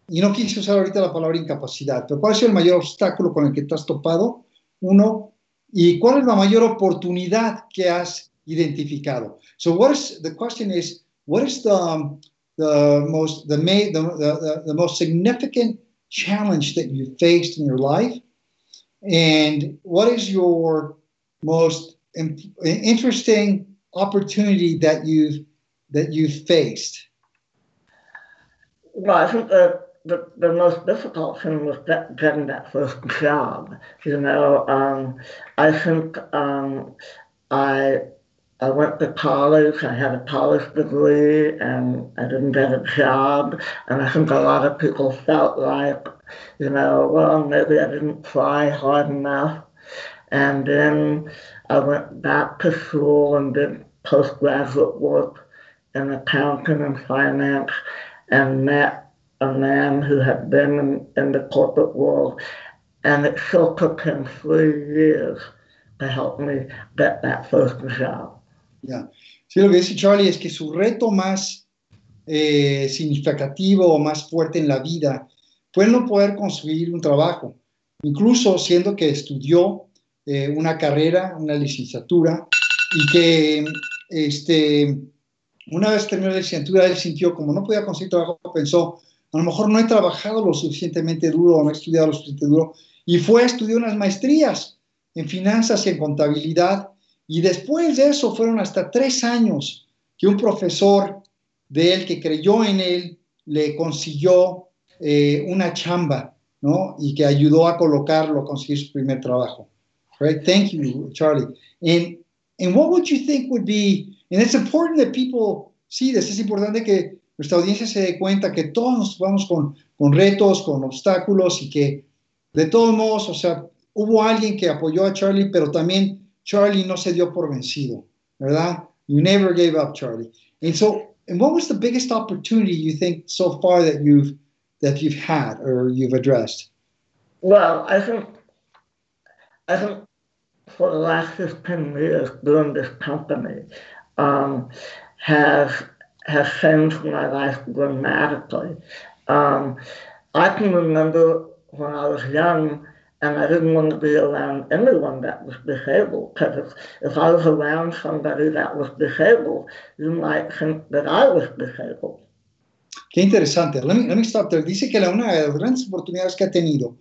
S1: y no quise usar ahorita la palabra incapacidad, pero ¿cuál ha sido el mayor obstáculo con el que te has topado? Uno, ¿y cuál es la mayor oportunidad que has identificado? So what is, the question is, what is the, um, the most, the, the, the, the most significant challenge that you faced in your life? And what is your most interesting opportunity that you've that you faced?
S2: I think the, the, most difficult thing was that, getting that first job. You know, um, I think um, I I went to college, I had a college degree, and I didn't get a job. And I think a lot of people felt like, you know, well, maybe I didn't try hard enough. And then I went back to school and did postgraduate work in accounting and finance and met a man who had been in, in the corporate world. And it still took him three years to help me get that first job.
S1: Yeah. Sí, lo que dice Charlie es que su reto más eh, significativo o más fuerte en la vida fue no poder conseguir un trabajo, incluso siendo que estudió eh, una carrera, una licenciatura, y que este, una vez terminó la licenciatura, él sintió como no podía conseguir trabajo, pensó, a lo mejor no he trabajado lo suficientemente duro no he estudiado lo suficiente duro, y fue a estudiar unas maestrías en finanzas y en contabilidad, y después de eso fueron hasta tres años que un profesor de él que creyó en él le consiguió eh, una chamba, ¿no? Y que ayudó a colocarlo a conseguir su primer trabajo. Right? Thank you, Charlie. And, and what would you think would be, and it's important that people see this, es importante que nuestra audiencia se dé cuenta que todos nos vamos con, con retos, con obstáculos y que de todos modos, o sea, hubo alguien que apoyó a Charlie, pero también Charlie no se dio por vencido, ¿verdad? You never gave up, Charlie. And so, and what was the biggest opportunity you think so far that you've that you've had or you've addressed?
S2: Well, I think I think for the last 15 years doing this company um, has has changed my life dramatically. Um, I can remember when I was young and I didn't want to be around anyone that was disabled because if, if I was around somebody that was disabled, you might think that I was disabled.
S1: Qué interesante. Let me, let me stop there. Dice que la, una de las grandes oportunidades que ha tenido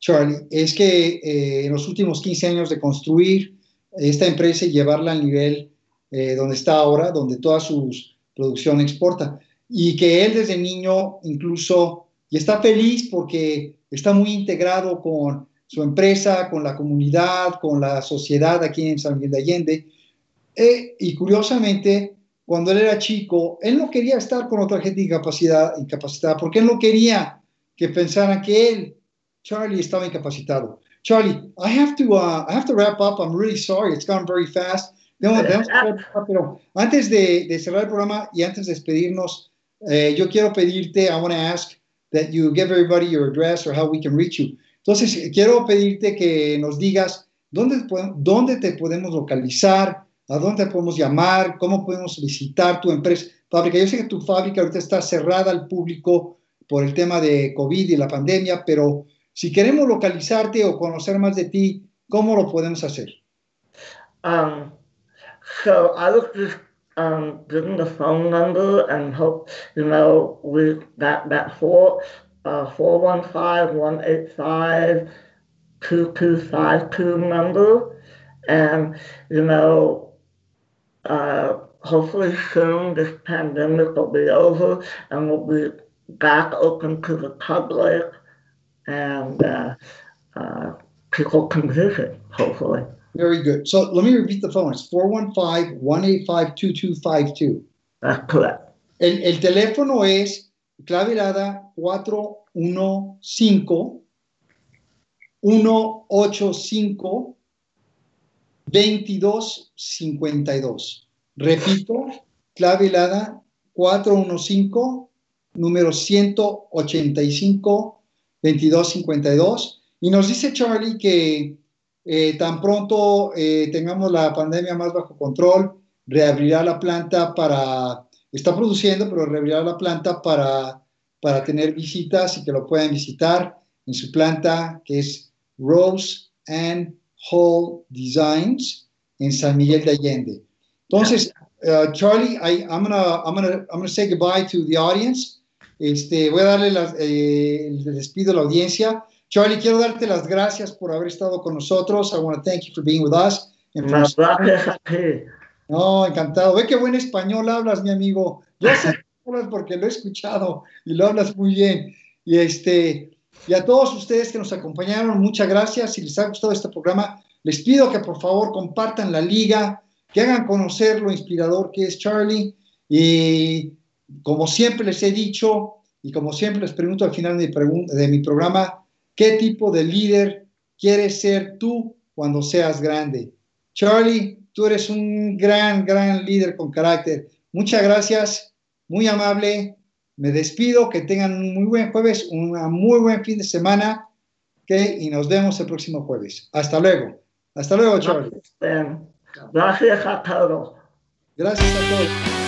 S1: Charlie es que eh, en los últimos 15 años de construir esta empresa y llevarla al nivel eh, donde está ahora, donde toda su producción exporta, y que él desde niño incluso, y está feliz porque está muy integrado con su empresa, con la comunidad, con la sociedad aquí en San Miguel de Allende. Eh, y curiosamente, cuando él era chico, él no quería estar con otra gente incapacidad, incapacitada, porque él no quería que pensaran que él, Charlie, estaba incapacitado. Charlie, I have to, uh, I have to wrap up. I'm really sorry. It's gone very fast. Pero antes de, de, cerrar el programa y antes de despedirnos, eh, yo quiero pedirte, I want to ask that you give everybody your address or how we can reach you. Entonces, quiero pedirte que nos digas dónde, dónde te podemos localizar, a dónde podemos llamar, cómo podemos visitar tu empresa, fábrica. Yo sé que tu fábrica ahorita está cerrada al público por el tema de COVID y la pandemia, pero si queremos localizarte o conocer más de ti, ¿cómo lo podemos hacer?
S2: Um, so I was just um, given the phone number and hope, you know, we that, that four, uh, 415-185-2252 number. And, you know, uh, hopefully soon this pandemic will be over and we'll be back open to the public and uh, uh, people can visit, hopefully.
S1: Very good. So let me repeat the phone. It's 415-185-2252.
S2: That's correct.
S1: El, el teléfono es clave helada 415 185 2252. Repito, clave helada 415 número 185 2252. Y nos dice Charlie que eh, tan pronto eh, tengamos la pandemia más bajo control, reabrirá la planta para, está produciendo, pero reabrirá la planta para para tener visitas y que lo puedan visitar en su planta que es Rose and Hall Designs en San Miguel de Allende. Entonces, uh, Charlie, I, I'm gonna, I'm gonna, I'm gonna say goodbye to the audience. Este, voy a darle eh, el despido a la audiencia. Charlie, quiero darte las gracias por haber estado con nosotros. I want to thank you for being with us. No, encantado. Ve qué buen español hablas, mi amigo. Yo sé porque lo he escuchado y lo hablas muy bien. Y, este, y a todos ustedes que nos acompañaron, muchas gracias. Si les ha gustado este programa, les pido que por favor compartan la liga, que hagan conocer lo inspirador que es Charlie. Y como siempre les he dicho, y como siempre les pregunto al final de mi, de mi programa, ¿qué tipo de líder quieres ser tú cuando seas grande? Charlie, tú eres un gran, gran líder con carácter. Muchas gracias muy amable. Me despido, que tengan un muy buen jueves, un muy buen fin de semana ¿okay? y nos vemos el próximo jueves. Hasta luego. Hasta luego, Charlie.
S2: Gracias a todos.
S1: Gracias a todos.